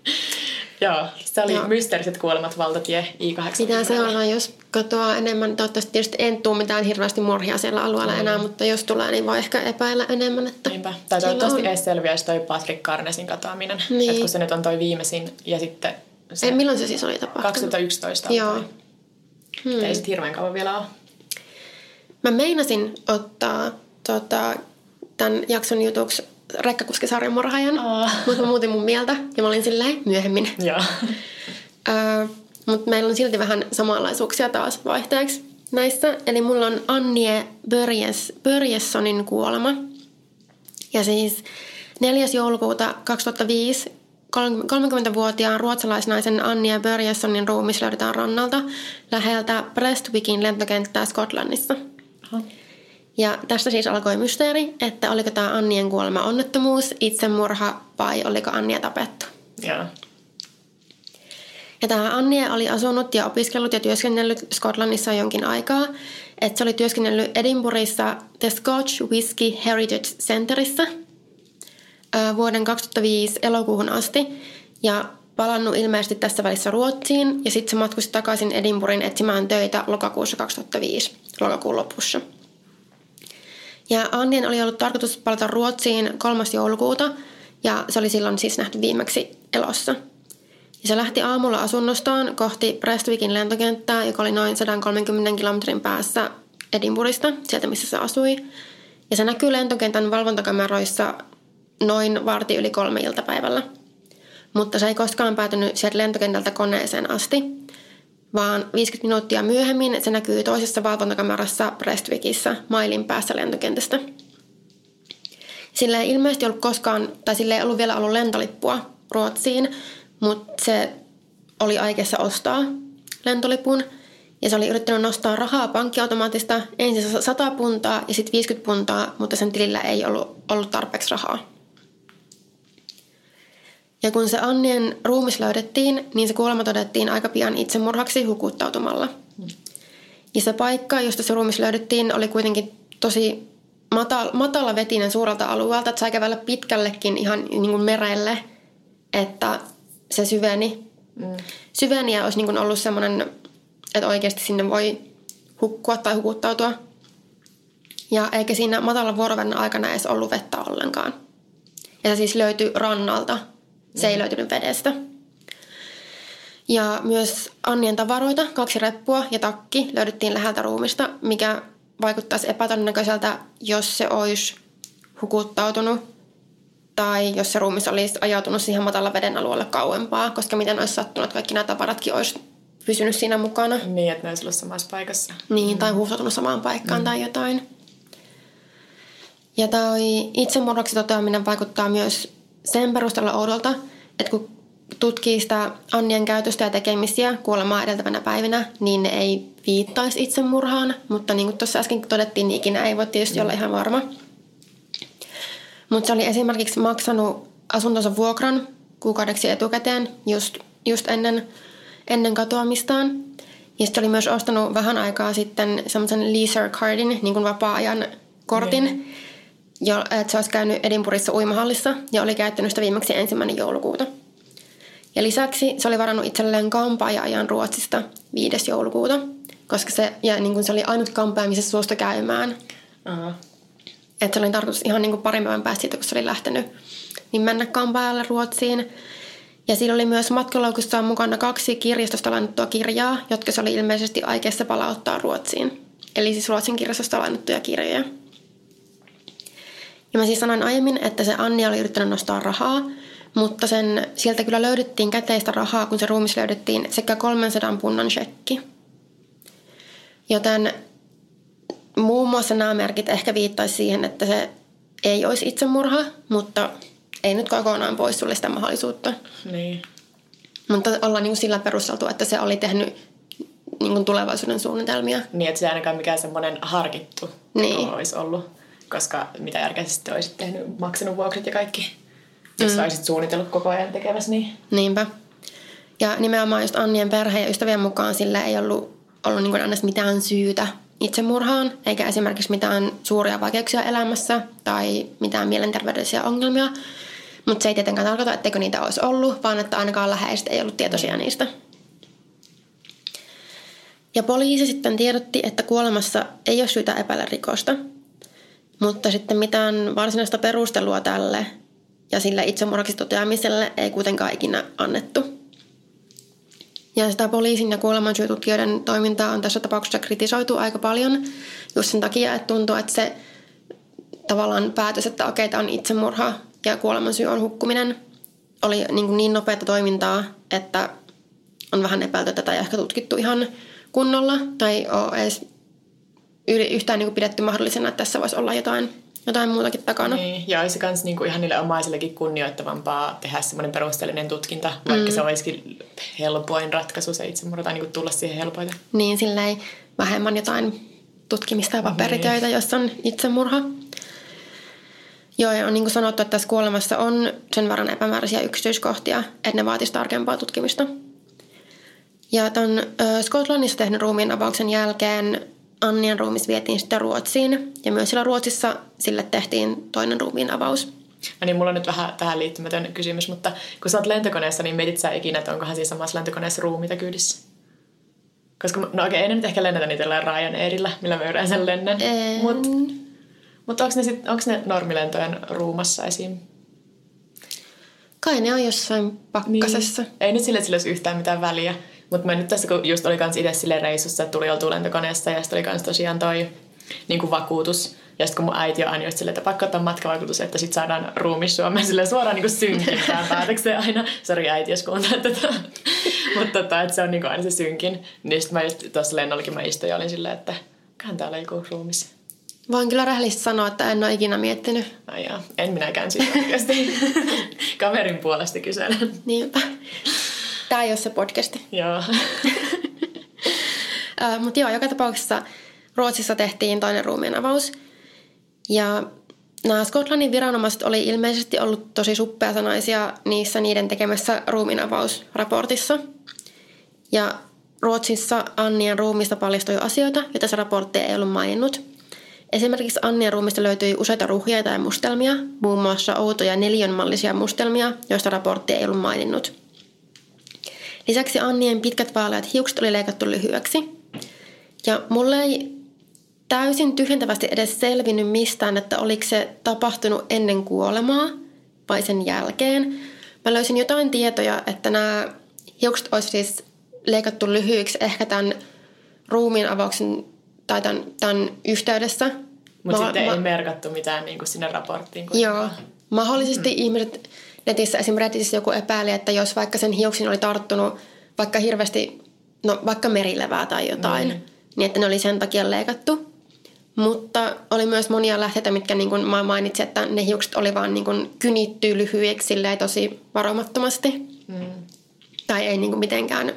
Joo, se oli Joo. mysteeriset kuolemat valtatie I-8. Pitää seurata, jos katoaa enemmän. Toivottavasti tietysti en tuu mitään hirveästi murhia siellä alueella enää, mutta jos tulee, niin voi ehkä epäillä enemmän, että Niinpä. Tai toivottavasti on. edes selviäisi toi Patrick Carnesin katoaminen. Niin. Et kun se nyt on toi viimeisin ja sitten se Ei, milloin se siis oli tapahtunut? 2011 Joo. Joo. Hmm. Ei sit hirveän kauan vielä ole. Mä meinasin ottaa tota, tämän jakson jutuksi rekkakuskisarjan murhaajan, Aa. mutta mä muutin mun mieltä ja mä olin silleen myöhemmin. Öö, mutta meillä on silti vähän samanlaisuuksia taas vaihteeksi näissä. Eli mulla on Annie Börjes, Börjessonin kuolema. Ja siis 4. joulukuuta 2005 30-vuotiaan ruotsalaisnaisen Annia Börjessonin ruumis löydetään rannalta läheltä Prestwickin lentokenttää Skotlannissa. Aha. Ja tästä siis alkoi mysteeri, että oliko tämä Annien kuolema onnettomuus, itsemurha vai oliko Annia tapettu. Joo. Ja tämä Annie oli asunut ja opiskellut ja työskennellyt Skotlannissa jonkin aikaa. Että se oli työskennellyt Edinburghissa The Scotch Whisky Heritage Centerissa vuoden 2005 elokuuhun asti. Ja palannut ilmeisesti tässä välissä Ruotsiin ja sitten se matkusti takaisin Edinburghin etsimään töitä lokakuussa 2005, lokakuun lopussa. Ja Annien oli ollut tarkoitus palata Ruotsiin 3. joulukuuta ja se oli silloin siis nähty viimeksi elossa – ja se lähti aamulla asunnostaan kohti Prestwickin lentokenttää, joka oli noin 130 kilometrin päässä Edinburghista, sieltä missä se asui. Ja se näkyy lentokentän valvontakameroissa noin varti yli kolme iltapäivällä. Mutta se ei koskaan päätynyt sieltä lentokentältä koneeseen asti, vaan 50 minuuttia myöhemmin se näkyy toisessa valvontakamerassa Prestwickissä mailin päässä lentokentästä. Sillä ei ilmeisesti ollut koskaan, tai sillä ei ollut vielä ollut lentolippua Ruotsiin, mutta se oli aikeessa ostaa lentolipun ja se oli yrittänyt nostaa rahaa pankkiautomaatista ensin 100 puntaa ja sitten 50 puntaa, mutta sen tilillä ei ollut, ollut tarpeeksi rahaa. Ja kun se Annien ruumis löydettiin, niin se kuolema todettiin aika pian itsemurhaksi hukuttautumalla. Ja se paikka, josta se ruumis löydettiin, oli kuitenkin tosi matala, matala vetinen suurelta alueelta, että sai kävellä pitkällekin ihan niin kuin merelle, että se syveni. Mm. Syveni ja olisi niin kuin ollut semmoinen, että oikeasti sinne voi hukkua tai hukuttautua. Ja eikä siinä matalan vuorovennan aikana edes ollut vettä ollenkaan. Ja se siis löytyi rannalta. Se mm. ei löytynyt vedestä. Ja myös Annien tavaroita, kaksi reppua ja takki löydettiin läheltä ruumista, mikä vaikuttaisi epätodennäköiseltä, jos se olisi hukuttautunut tai jos se ruumis olisi ajautunut siihen matala veden alueelle kauempaa, koska miten olisi sattunut, että kaikki nämä tavaratkin olisi pysynyt siinä mukana. Niin, että ne olisi ollut samassa paikassa. Niin, tai huuhtoutunut samaan paikkaan mm. tai jotain. Ja toi itsemurhaksi toteaminen vaikuttaa myös sen perusteella oudolta, että kun tutkii sitä Annien käytöstä ja tekemisiä kuolemaa edeltävänä päivinä, niin ne ei viittaisi itsemurhaan, mutta niin kuin tuossa äsken todettiin, niin ikinä ei voi tietysti olla ihan varma. Mutta se oli esimerkiksi maksanut asuntonsa vuokran kuukaudeksi etukäteen just, just ennen, ennen katoamistaan. Ja sitten oli myös ostanut vähän aikaa sitten semmoisen leisure cardin, niin kuin vapaa-ajan kortin, mm. Jo, että se olisi käynyt Edinburghissa uimahallissa ja oli käyttänyt sitä viimeksi ensimmäinen joulukuuta. Ja lisäksi se oli varannut itselleen kampaaja-ajan Ruotsista 5. joulukuuta, koska se, ja niin kuin se oli ainut kampaaja, missä suostui käymään. Uh-huh. Että se oli tarkoitus ihan niin kuin parin päivän päästä siitä, kun se oli lähtenyt, niin mennä kampaajalle Ruotsiin. Ja siinä oli myös matkalaukussaan mukana kaksi kirjastosta lainattua kirjaa, jotka se oli ilmeisesti aikeissa palauttaa Ruotsiin. Eli siis Ruotsin kirjastosta lainattuja kirjoja. Ja mä siis sanoin aiemmin, että se Anni oli yrittänyt nostaa rahaa, mutta sen, sieltä kyllä löydettiin käteistä rahaa, kun se ruumis löydettiin sekä 300 punnan shekki. Joten muun muassa nämä merkit ehkä viittaisi siihen, että se ei olisi itsemurha, mutta ei nyt kokonaan pois sulle sitä mahdollisuutta. Niin. Mutta ollaan niin sillä perusteltu, että se oli tehnyt niin tulevaisuuden suunnitelmia. Niin, että se ei ainakaan mikään semmoinen harkittu niin. olisi ollut. Koska mitä järkeä sitten olisit tehnyt, maksanut vuokrit ja kaikki. Jos mm. olisit suunnitellut koko ajan tekemässä niin. Niinpä. Ja nimenomaan just Annien perheen ja ystävien mukaan sillä ei ollut, ollut niin kuin mitään syytä itsemurhaan, eikä esimerkiksi mitään suuria vaikeuksia elämässä tai mitään mielenterveydellisiä ongelmia. Mutta se ei tietenkään tarkoita, etteikö niitä olisi ollut, vaan että ainakaan läheiset ei ollut tietoisia niistä. Ja poliisi sitten tiedotti, että kuolemassa ei ole syytä epäillä rikosta. Mutta sitten mitään varsinaista perustelua tälle ja sille itsemurhaksi toteamiselle ei kuitenkaan ikinä annettu. Ja sitä poliisin ja kuolemansyytutkijoiden toimintaa on tässä tapauksessa kritisoitu aika paljon just sen takia, että tuntuu, että se tavallaan päätös, että okei, tämä on itsemurha ja kuolemansyy on hukkuminen, oli niin, niin nopeata toimintaa, että on vähän epäilty, tätä ei ehkä tutkittu ihan kunnolla tai ole edes yhtään niin kuin pidetty mahdollisena, että tässä voisi olla jotain jotain muutakin takana. Niin, ja olisi myös niinku ihan niille omaisillekin kunnioittavampaa tehdä semmoinen perusteellinen tutkinta, vaikka mm. se olisikin helpoin ratkaisu se itsemurha tai niinku tulla siihen helpoiten. Niin, silleen vähemmän jotain tutkimista ja paperitöitä, niin. jos on itsemurha. Joo, ja on niin kuin sanottu, että tässä kuolemassa on sen verran epämääräisiä yksityiskohtia, että ne vaatisi tarkempaa tutkimista. Ja tuon Skotlannissa tehnyt ruumiin avauksen jälkeen Annian ruumis vietiin sitten Ruotsiin. Ja myös siellä Ruotsissa sille tehtiin toinen ruumiin avaus. No niin, mulla on nyt vähän tähän liittymätön kysymys, mutta kun sä oot lentokoneessa, niin mietit sä ikinä, että onkohan siinä samassa lentokoneessa ruumiita kyydissä? Koska, no okei, ei nyt ehkä lennetä niitä Ryanairilla, millä mä yleensä lennän. Mutta mut onko ne, sit, onks ne normilentojen ruumassa esim? Kai ne on jossain pakkasessa. Niin. Ei nyt sille, että sillä olisi yhtään mitään väliä. Mutta mä nyt tässä, kun just oli kans itse sille reissussa, että tuli oltu lentokoneessa ja sitten oli kans tosiaan toi niin kuin vakuutus. Ja sitten kun mun äiti on aina just silleen, että pakko ottaa matkavakuutus, että sit saadaan ruumis Suomeen sille suoraan niin synkimpään päätökseen aina. Sori äiti, jos kuuntelet tätä. Mutta tota, että se on niin aina se synkin. Niin sitten mä just tuossa lennollakin mä istuin ja olin silleen, että kään täällä joku ruumis. Voin kyllä rehellisesti sanoa, että en ole ikinä miettinyt. Ai jaa, en minäkään siitä oikeasti. Kaverin puolesta kyselen. Niinpä. Tämä ei ole se podcasti. Joo. Mutta joo, joka tapauksessa Ruotsissa tehtiin toinen ruumiin avaus. Ja nämä Skotlannin viranomaiset oli ilmeisesti ollut tosi suppeasanaisia niissä niiden tekemässä ruumiinavausraportissa. Ja Ruotsissa Annian ruumista paljastui asioita, joita se raportti ei ollut maininnut. Esimerkiksi Annian ruumista löytyi useita ruhjeita ja mustelmia, muun muassa outoja neljönmallisia mustelmia, joista raportti ei ollut maininnut. Lisäksi Annien pitkät vaaleat hiukset oli leikattu lyhyeksi. Ja mulle ei täysin tyhjentävästi edes selvinnyt mistään, että oliko se tapahtunut ennen kuolemaa vai sen jälkeen. Mä löysin jotain tietoja, että nämä hiukset olisi siis leikattu lyhyiksi ehkä tämän ruumiin avauksen tai tämän, tämän yhteydessä. Mutta sitten ma- ei merkattu mitään niin kuin sinne raporttiin. Joo. Mahdollisesti mm. ihmiset netissä, esimerkiksi Redditissä joku epäili, että jos vaikka sen hiuksin oli tarttunut vaikka hirveästi, no vaikka merilevää tai jotain, mm. niin että ne oli sen takia leikattu. Mutta oli myös monia lähteitä, mitkä niin kuin mä mainitsin, että ne hiukset oli vaan niin kuin kynitty lyhyiksi tosi varomattomasti. Mm. Tai ei niin kuin mitenkään.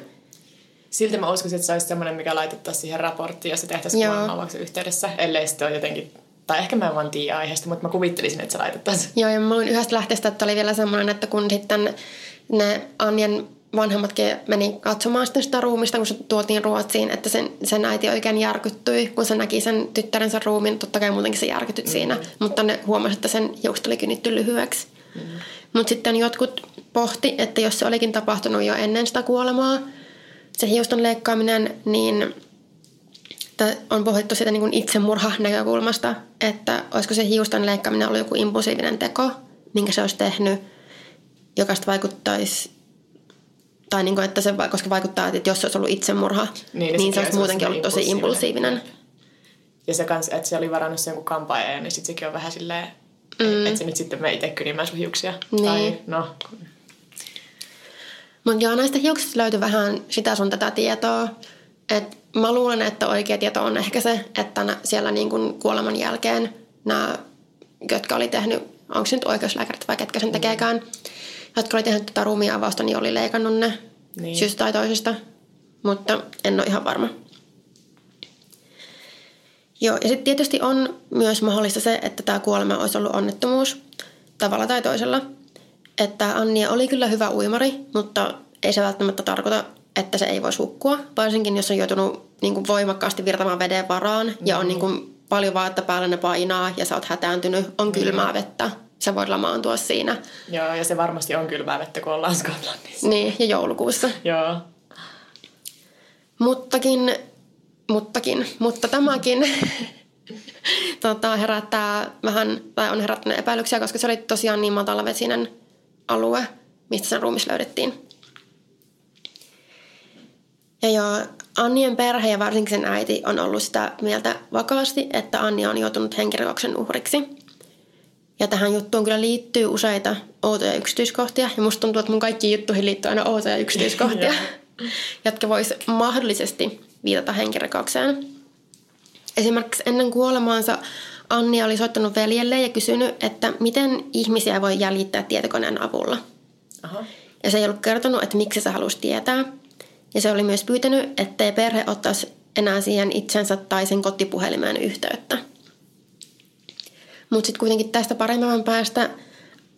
Silti mä uskoisin, että se olisi semmoinen, mikä laitettaisiin siihen raporttiin, jos se tehtäisiin kuolemanavauksen yhteydessä, ellei sitten ole jotenkin tai ehkä mä en vaan tiedä aiheesta, mutta mä kuvittelisin, että se laitettaisiin. Joo, ja mä luin yhdestä lähteestä, että oli vielä semmoinen, että kun sitten ne Anjan vanhemmatkin meni katsomaan sitten sitä ruumista, kun se tuotiin Ruotsiin, että sen, sen äiti oikein järkyttyi, kun se näki sen tyttärensä ruumiin. Totta kai muutenkin se järkytyt mm. siinä, mutta ne huomasi, että sen hiukset oli kynitty lyhyeksi. Mm. Mutta sitten jotkut pohti, että jos se olikin tapahtunut jo ennen sitä kuolemaa, se hiuston leikkaaminen, niin on pohdittu sitä niin itsemurha näkökulmasta, että olisiko se hiuston leikkaaminen ollut joku impulsiivinen teko, minkä se olisi tehnyt, joka vaikuttaisi tai niin kuin, että se, koska vaikuttaa, että jos se olisi ollut itsemurha, niin, niin se olisi muutenkin ollut tosi impulsiivinen. Ja se kans, että se oli varannut sen jonkun kampaajan, niin sitten sekin on vähän silleen, mm. että se nyt sitten me itse kynimään sun hiuksia. Niin. Tai no. Mutta joo, näistä hiuksista löytyi vähän sitä sun tätä tietoa. Et mä luulen, että oikea tieto on ehkä se, että siellä niin kuin kuoleman jälkeen nämä, jotka oli tehnyt, onko se nyt oikeuslääkärit vai ketkä sen mm. tekeekään, jotka oli tehnyt tätä ruumiavausta, niin oli leikannut ne niin. syystä tai toisesta. Mutta en ole ihan varma. Joo, ja sitten tietysti on myös mahdollista se, että tämä kuolema olisi ollut onnettomuus tavalla tai toisella. Että Annia oli kyllä hyvä uimari, mutta ei se välttämättä tarkoita, että se ei voisi hukkua. Varsinkin jos on joutunut niin kuin voimakkaasti virtamaan veden varaan mm-hmm. ja on niin kuin paljon vaatetta päällä ne painaa ja sä oot hätääntynyt, on kylmää vettä sä voit lamaantua siinä. Joo, ja se varmasti on kylmää vettä, kun ollaan Skotlannissa. Niin, ja joulukuussa. Joo. Muttakin, muttakin, mutta tämäkin tota, herättää vähän, tai on herättänyt epäilyksiä, koska se oli tosiaan niin matalavesinen alue, mistä sen ruumis löydettiin. Ja joo, Annien perhe ja varsinkin sen äiti on ollut sitä mieltä vakaasti, että Anni on joutunut henkirikoksen uhriksi – ja tähän juttuun kyllä liittyy useita outoja yksityiskohtia. Ja musta tuntuu, että mun kaikki juttuihin liittyy aina outoja yksityiskohtia, jotka vois mahdollisesti viitata henkirikokseen. Esimerkiksi ennen kuolemaansa Anni oli soittanut veljelle ja kysynyt, että miten ihmisiä voi jäljittää tietokoneen avulla. Aha. Ja se ei ollut kertonut, että miksi se halusi tietää. Ja se oli myös pyytänyt, ettei perhe ottaisi enää siihen itsensä tai sen kotipuhelimeen yhteyttä. Mutta sitten kuitenkin tästä paremman päästä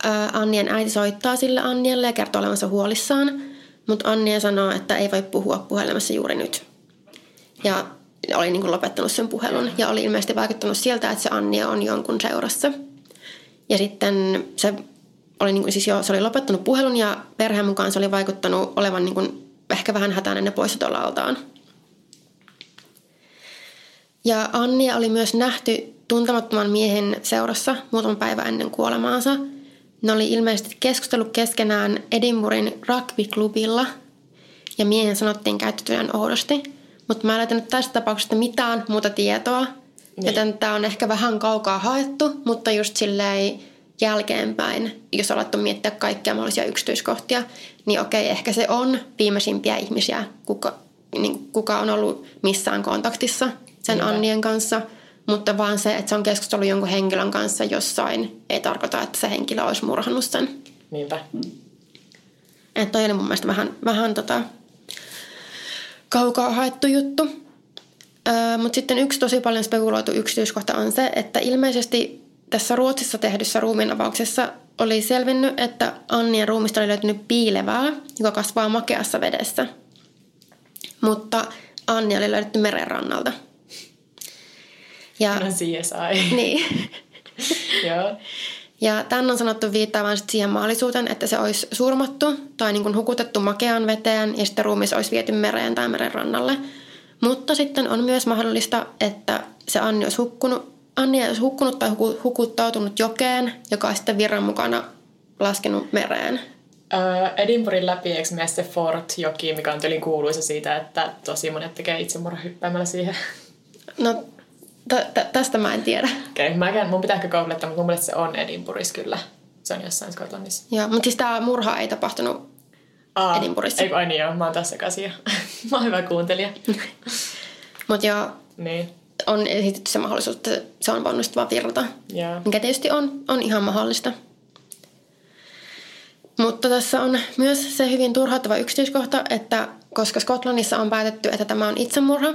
ää, Annien äiti soittaa sille Annielle ja kertoo olevansa huolissaan. Mutta Annia sanoo, että ei voi puhua puhelimessa juuri nyt. Ja oli niin lopettanut sen puhelun ja oli ilmeisesti vaikuttanut sieltä, että se Annia on jonkun seurassa. Ja sitten se oli, niin kuin, siis jo, se oli lopettanut puhelun ja perheen mukaan se oli vaikuttanut olevan niin kuin, ehkä vähän hätäinen ja poissa altaan. Ja Annia oli myös nähty tuntemattoman miehen seurassa muutaman päivän ennen kuolemaansa. Ne oli ilmeisesti keskustellut keskenään Edinburghin rugby-klubilla ja miehen sanottiin käyttäytyneen oudosti. Mutta mä en löytänyt tästä tapauksesta mitään muuta tietoa, niin. joten tämä on ehkä vähän kaukaa haettu, mutta just silleen jälkeenpäin, jos alettu miettiä kaikkia mahdollisia yksityiskohtia, niin okei, ehkä se on viimeisimpiä ihmisiä, kuka, niin kuka on ollut missään kontaktissa sen Niinpä. Annien kanssa. Mutta vaan se, että se on keskustellut jonkun henkilön kanssa jossain, ei tarkoita, että se henkilö olisi murhannut sen. Niinpä. Että toi oli mun mielestä vähän, vähän tota, kaukaa haettu juttu. Mutta sitten yksi tosi paljon spekuloitu yksityiskohta on se, että ilmeisesti tässä Ruotsissa tehdyssä ruumiinavauksessa oli selvinnyt, että Annien ruumista oli löytynyt piilevää, joka kasvaa makeassa vedessä. Mutta Anni oli löydetty merenrannalta. Ja, no CSI. Niin. Joo. Ja tämän on sanottu viittaavan siihen mahdollisuuteen, että se olisi surmattu tai niin kuin hukutettu makeaan veteen ja sitten ruumis olisi viety mereen tai meren rannalle. Mutta sitten on myös mahdollista, että se Anni olisi hukkunut, Anni olisi hukkunut tai hukuttautunut jokeen, joka olisi sitten virran mukana laskenut mereen. Öö, Edinburghin läpi, eikö mene se Fort-joki, mikä on tylin kuuluisa siitä, että tosi monet tekee itsemurha hyppäämällä siihen? No T- t- tästä mä en tiedä. Okei, okay, mun pitää ehkä googlettaa, mutta mun mielestä se on Edinburghissa kyllä. Se on jossain Skotlannissa. Joo, mutta siis tämä murha ei tapahtunut Aa, Edinburghissa. Ei, ai niin joo, mä oon tässä sekaisin Mä oon hyvä kuuntelija. mutta joo, niin. On esitetty se mahdollisuus, että se on voinut vaan virrata. Yeah. Mikä tietysti on, on ihan mahdollista. Mutta tässä on myös se hyvin turhauttava yksityiskohta, että koska Skotlannissa on päätetty, että tämä on itsemurha,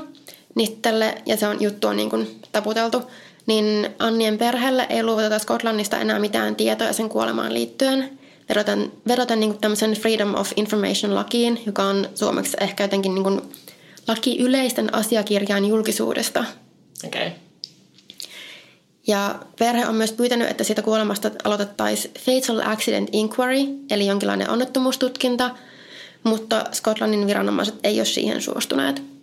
niin tälle, ja se on juttu on niin kuin taputeltu, niin Annien perheelle ei luovuteta Skotlannista enää mitään tietoa sen kuolemaan liittyen. Vedoten, vedoten niin tämmöisen Freedom of Information lakiin, joka on suomeksi ehkä jotenkin niin kuin laki yleisten asiakirjaan julkisuudesta. Okay. Ja perhe on myös pyytänyt, että siitä kuolemasta aloitettaisiin Fatal Accident Inquiry, eli jonkinlainen onnettomuustutkinta, mutta Skotlannin viranomaiset ei ole siihen suostuneet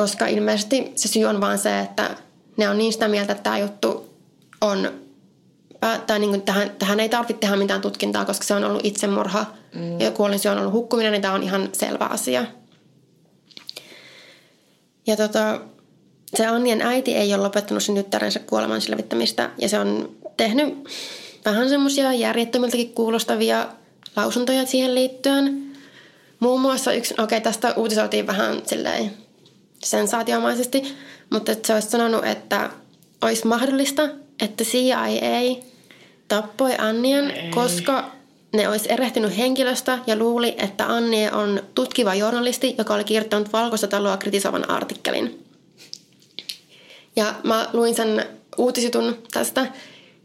koska ilmeisesti se syy on vaan se, että ne on niin sitä mieltä, että tämä juttu on, tai niin kuin tähän, tähän ei tarvitse tehdä mitään tutkintaa, koska se on ollut itsemurha mm. ja kuolinsyy on ollut hukkuminen, niin tämä on ihan selvä asia. Ja tota, se Annien äiti ei ole lopettanut sen tyttärensä kuoleman selvittämistä ja se on tehnyt vähän semmoisia järjettömiltäkin kuulostavia lausuntoja siihen liittyen. Muun muassa yksi, okei okay, tästä uutisoitiin vähän silleen sensaatiomaisesti, mutta se olisi sanonut, että olisi mahdollista, että CIA tappoi Annien, Ei. koska ne olisi erehtynyt henkilöstä ja luuli, että Annie on tutkiva journalisti, joka oli kirjoittanut valkoista taloa kritisoivan artikkelin. Ja mä luin sen uutisitun tästä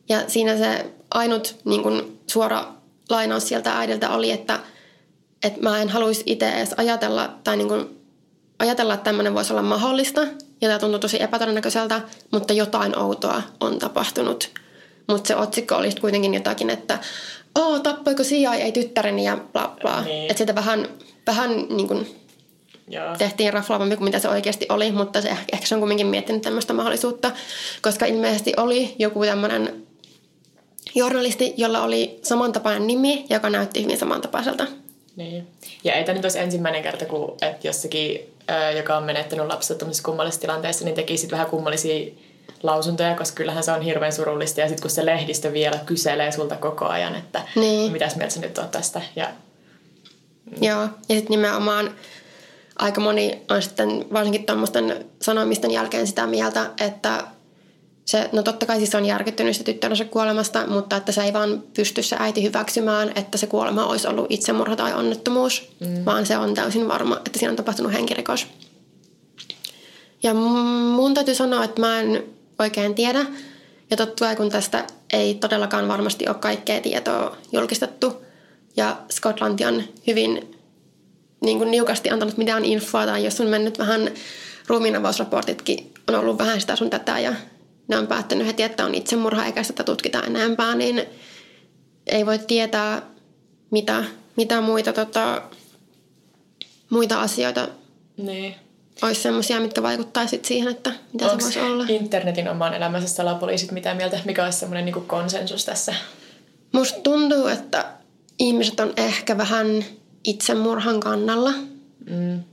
ja siinä se ainut niin kuin, suora lainaus sieltä äidiltä oli, että, että mä en haluaisi itse edes ajatella tai niin kuin, ajatella, että tämmöinen voisi olla mahdollista, ja tämä tuntuu tosi epätodennäköiseltä, mutta jotain outoa on tapahtunut. Mutta se otsikko olisi kuitenkin jotakin, että oh, tappoiko CIA tyttäreni ja bla bla. Niin. Että sitä vähän, vähän niin kuin tehtiin raflaavampi kuin mitä se oikeasti oli, mutta se, ehkä se on kuitenkin miettinyt tämmöistä mahdollisuutta, koska ilmeisesti oli joku tämmöinen journalisti, jolla oli samantapainen nimi, joka näytti hyvin samantapaiselta. Niin. Ja ei tämä nyt olisi ensimmäinen kerta, kun että jossakin joka on menettänyt lapset kummallisessa tilanteessa, niin teki sitten vähän kummallisia lausuntoja, koska kyllähän se on hirveän surullista. Ja sitten kun se lehdistö vielä kyselee sulta koko ajan, että niin. mitäs mieltä sä nyt on tästä. Ja. Joo, ja sitten nimenomaan aika moni on sitten varsinkin tuommoisten sanomisten jälkeen sitä mieltä, että se, no totta kai siis on järkyttynyt sitä tyttärensä kuolemasta, mutta että se ei vaan pysty se äiti hyväksymään, että se kuolema olisi ollut itsemurha tai onnettomuus, mm. vaan se on täysin varma, että siinä on tapahtunut henkirikos. Ja mun täytyy sanoa, että mä en oikein tiedä. Ja totta kai kun tästä ei todellakaan varmasti ole kaikkea tietoa julkistettu. Ja Skotlanti on hyvin niin kuin niukasti antanut mitään infoa. Tai jos on mennyt vähän ruumiinavausraportitkin, on ollut vähän sitä sun tätä ja ne on päättänyt heti, että on itsemurha eikä sitä tutkita enempää, niin ei voi tietää, mitä, mitä muita, tota, muita asioita Niin. olisi semmoisia, mitkä vaikuttaisivat siihen, että mitä Onko se voisi olla. internetin oman elämänsä salapoliisit mitä mieltä? Mikä olisi semmoinen niin konsensus tässä? Musta tuntuu, että ihmiset on ehkä vähän itsemurhan kannalla. Mm.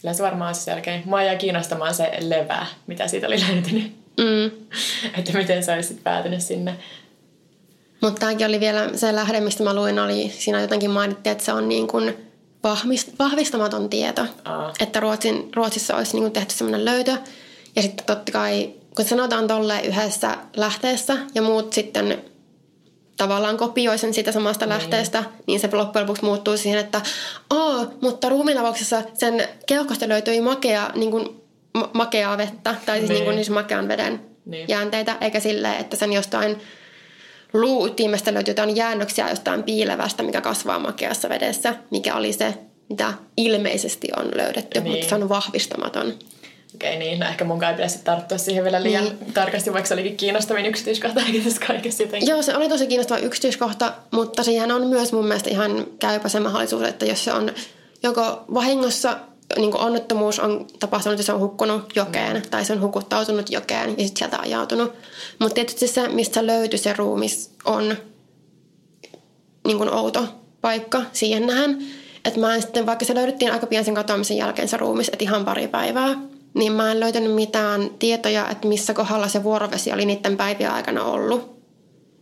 Kyllä se varmaan olisi selkeä. Mua jäi kiinnostamaan se levää, mitä siitä oli löytynyt. Mm. että miten se olisi päätynyt sinne. Mutta tämäkin oli vielä se lähde, mistä mä luin, oli siinä jotenkin mainittiin, että se on niin kuin vahvist, vahvistamaton tieto. Aa. Että Ruotsin, Ruotsissa olisi niin kuin tehty semmoinen löytö. Ja sitten totta kai, kun sanotaan tolleen yhdessä lähteessä ja muut sitten tavallaan kopioi sen siitä samasta niin. lähteestä, niin se loppujen lopuksi muuttuu siihen, että Oo, mutta ruumiinavauksessa sen keuhkosta löytyi makea, niin kuin, ma- makeaa vettä, tai siis, Niin. niin kuin, siis makean veden Niin. jäänteitä, eikä silleen, että sen jostain luuytimestä löytyy jotain jäännöksiä jostain piilevästä, mikä kasvaa makeassa vedessä, mikä oli se, mitä ilmeisesti on löydetty, Niin. mutta se on vahvistamaton. Okei, niin. No ehkä mun kai pitäisi tarttua siihen vielä liian Niin. tarkasti, vaikka se olikin kiinnostavin yksityiskohta tässä kaikessa jotenkin. Joo, se oli tosi kiinnostava yksityiskohta, mutta siihen on myös mun mielestä ihan käypä se mahdollisuus, että jos se on joko vahingossa niin kuin onnettomuus on tapahtunut, että se on hukkunut jokeen Mm. tai se on hukuttautunut jokeen ja sitten sieltä ajautunut. Mutta tietysti se, mistä löytyi se ruumis, on niin kuin outo paikka siihen nähen. Että mä en sitten, vaikka se löydettiin aika pian sen katoamisen jälkeen se ruumis, että ihan pari päivää, niin mä en löytänyt mitään tietoja, että missä kohdalla se vuorovesi oli niiden päivien aikana ollut.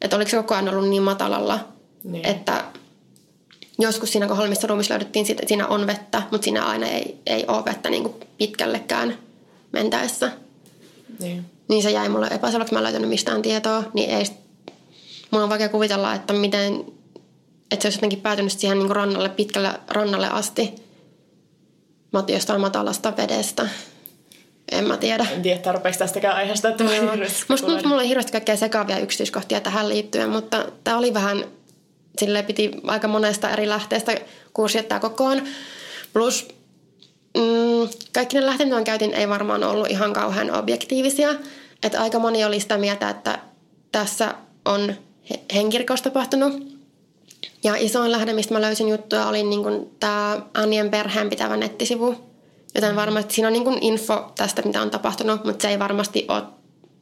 Että oliko se koko ajan ollut niin matalalla, Niin. että joskus siinä kohdalla, missä ruumis löydettiin, siinä on vettä, mutta siinä aina ei, ei ole vettä niin kuin pitkällekään mentäessä. Niin. Niin se jäi mulle epäselväksi, mä en löytänyt mistään tietoa, niin ei, mun on vaikea kuvitella, että miten, että se olisi jotenkin päätynyt siihen niin kuin rannalle, pitkälle rannalle asti, jostain matalasta vedestä. En mä tiedä. En tiedä, tarpeeksi tästäkään aiheesta, että voi hirveästi Musta tuntuu, mulla oli hirveästi kaikkea sekaavia yksityiskohtia tähän liittyen, mutta tämä oli vähän, sille piti aika monesta eri lähteestä kurssiettaa kokoon. Plus mm, kaikki ne lähteet, mitä käytin, ei varmaan ollut ihan kauhean objektiivisia. Että aika moni oli sitä mieltä, että tässä on he- henkirikos tapahtunut. Ja isoin lähde, mistä mä löysin juttuja, oli niin tämä Annien perheen pitävä nettisivu. Joten varmasti siinä on niin info tästä, mitä on tapahtunut, mutta se ei varmasti ole,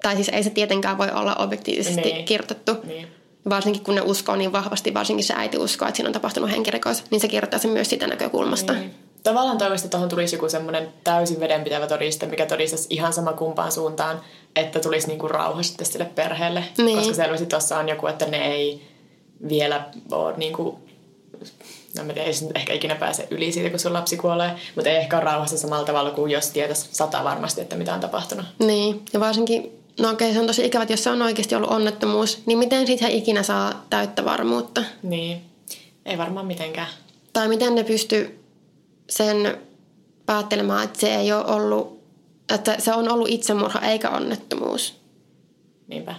tai siis ei se tietenkään voi olla objektiivisesti Niin. kirjoitettu. Niin. Varsinkin kun ne uskoo niin vahvasti, varsinkin se äiti uskoo, että siinä on tapahtunut henkirikos, niin se kirjoittaa sen myös siitä näkökulmasta. Niin. Tavallaan toivoisin, että tuohon tulisi joku semmoinen täysin vedenpitävä todiste, mikä todistaisi ihan sama kumpaan suuntaan, että tulisi niinku rauha sitten sille perheelle. Niin. Koska selvästi tuossa on joku, että ne ei vielä ole niinku, no mä tiedä, ei nyt ehkä ikinä pääse yli siitä, kun sun lapsi kuolee, mutta ei ehkä ole rauhassa samalla tavalla kuin jos tietäisi sata varmasti, että mitä on tapahtunut. Niin, ja varsinkin, no okei, se on tosi ikävä, että jos se on oikeasti ollut onnettomuus, niin miten siitä ikinä saa täyttä varmuutta? Niin, ei varmaan mitenkään. Tai miten ne pysty sen päättelemään, että se ei ole ollut, että se on ollut itsemurha eikä onnettomuus. Niinpä.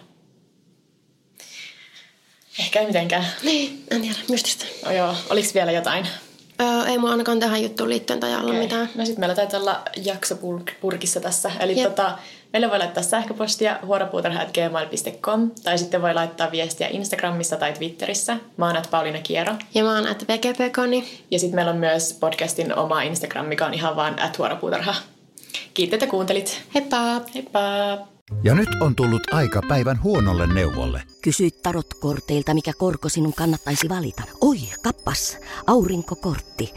Ehkä ei mitenkään. Niin, en tiedä, mystistä. No joo, oliks vielä jotain? Öö, ei mun ainakaan tähän juttuun liittyen tai olla Okei. mitään. No sitten meillä taitaa olla jakso pur- purkissa tässä. Eli Jep. tota, meille voi laittaa sähköpostia huoropuutarha.gmail.com tai sitten voi laittaa viestiä Instagramissa tai Twitterissä. Mä oon at Pauliina Kiero. Ja mä oon VGPkoni. Ja sitten meillä on myös podcastin oma Instagram, mikä on ihan vaan at huoropuutarha. Kiitos, että kuuntelit. Heippa! Heippa! Ja nyt on tullut aika päivän huonolle neuvolle. Kysy tarotkorteilta, mikä korko sinun kannattaisi valita. Oi, kappas, aurinkokortti.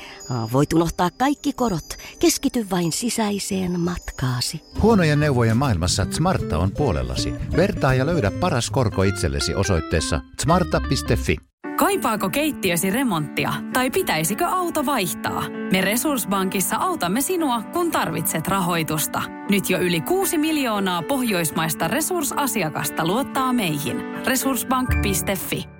Voit unohtaa kaikki korot. Keskity vain sisäiseen matkaasi. Huonojen neuvojen maailmassa Smarta on puolellasi. Vertaa ja löydä paras korko itsellesi osoitteessa smarta.fi. Kaipaako keittiösi remonttia tai pitäisikö auto vaihtaa? Me Resurssbankissa autamme sinua, kun tarvitset rahoitusta. Nyt jo yli 6 miljoonaa pohjoismaista resursasiakasta luottaa meihin. Resurssbank.fi